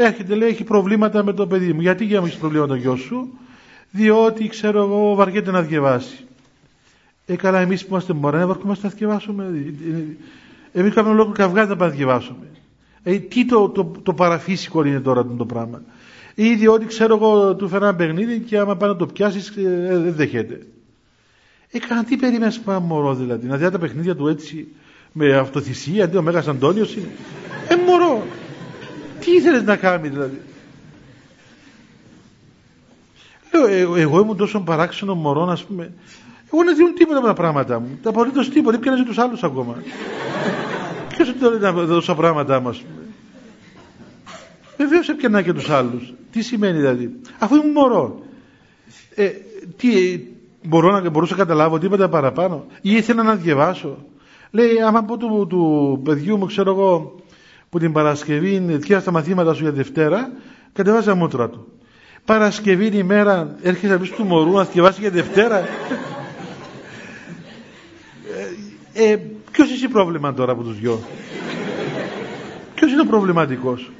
Έρχεται, λέει, έχει προβλήματα με το παιδί μου. Γιατί για να έχει προβλήματα το γιος σου, διότι ξέρω εγώ βαριέται να διαβάσει. Ε, καλά, εμείς που είμαστε μωρά, βαρκούμαστε να διαβάσουμε. Εμείς κάνουμε λόγο καυγάδι να πάμε να διαβάσουμε. Ε, τι το, το, το παραφύσικο είναι τώρα το πράγμα. Ή διότι ξέρω εγώ του φέρνει ένα παιχνίδι και άμα πάει να το πιάσεις ε, δεν δέχεται. Έκανα τι περίμενες που ένα μωρό δηλαδή, να δει τα παιχνίδια του έτσι με αυτοθυσία, αντί ο Μέγας Αντώνιος είναι. Ε, μωρό. Τι ήθελες να κάνει δηλαδή; Λέω, ε, εγώ ήμουν τόσο παράξενο μωρό, ας πούμε. Εγώ δεν δίνουν τίποτα από τα πράγματα μου. Τα απολύτως τίποτα, δεν πιάνει τους άλλους ακόμα. Ποιος δεν να δώσω πράγματα μα. Βεβαίως έπιανα και τους άλλους. Τι σημαίνει δηλαδή; Αφού ήμουν μωρό. Ε, τι, μπορώ να, μπορούσα να καταλάβω τίποτα παραπάνω; Ή ήθελα να διαβάσω; Λέει, άμα πω του, του παιδιού μου, ξέρω εγώ, που την Παρασκευή είναι στα μαθήματα σου για Δευτέρα, κατεβάζει τα μούτρα του. Παρασκευή η μέρα, έρχεσαι να πεις του μωρού να διαβάσει για Δευτέρα. ε, ε, Ποιος είσαι πρόβλημα τώρα από τους δυο; Ποιος είναι ο προβληματικός;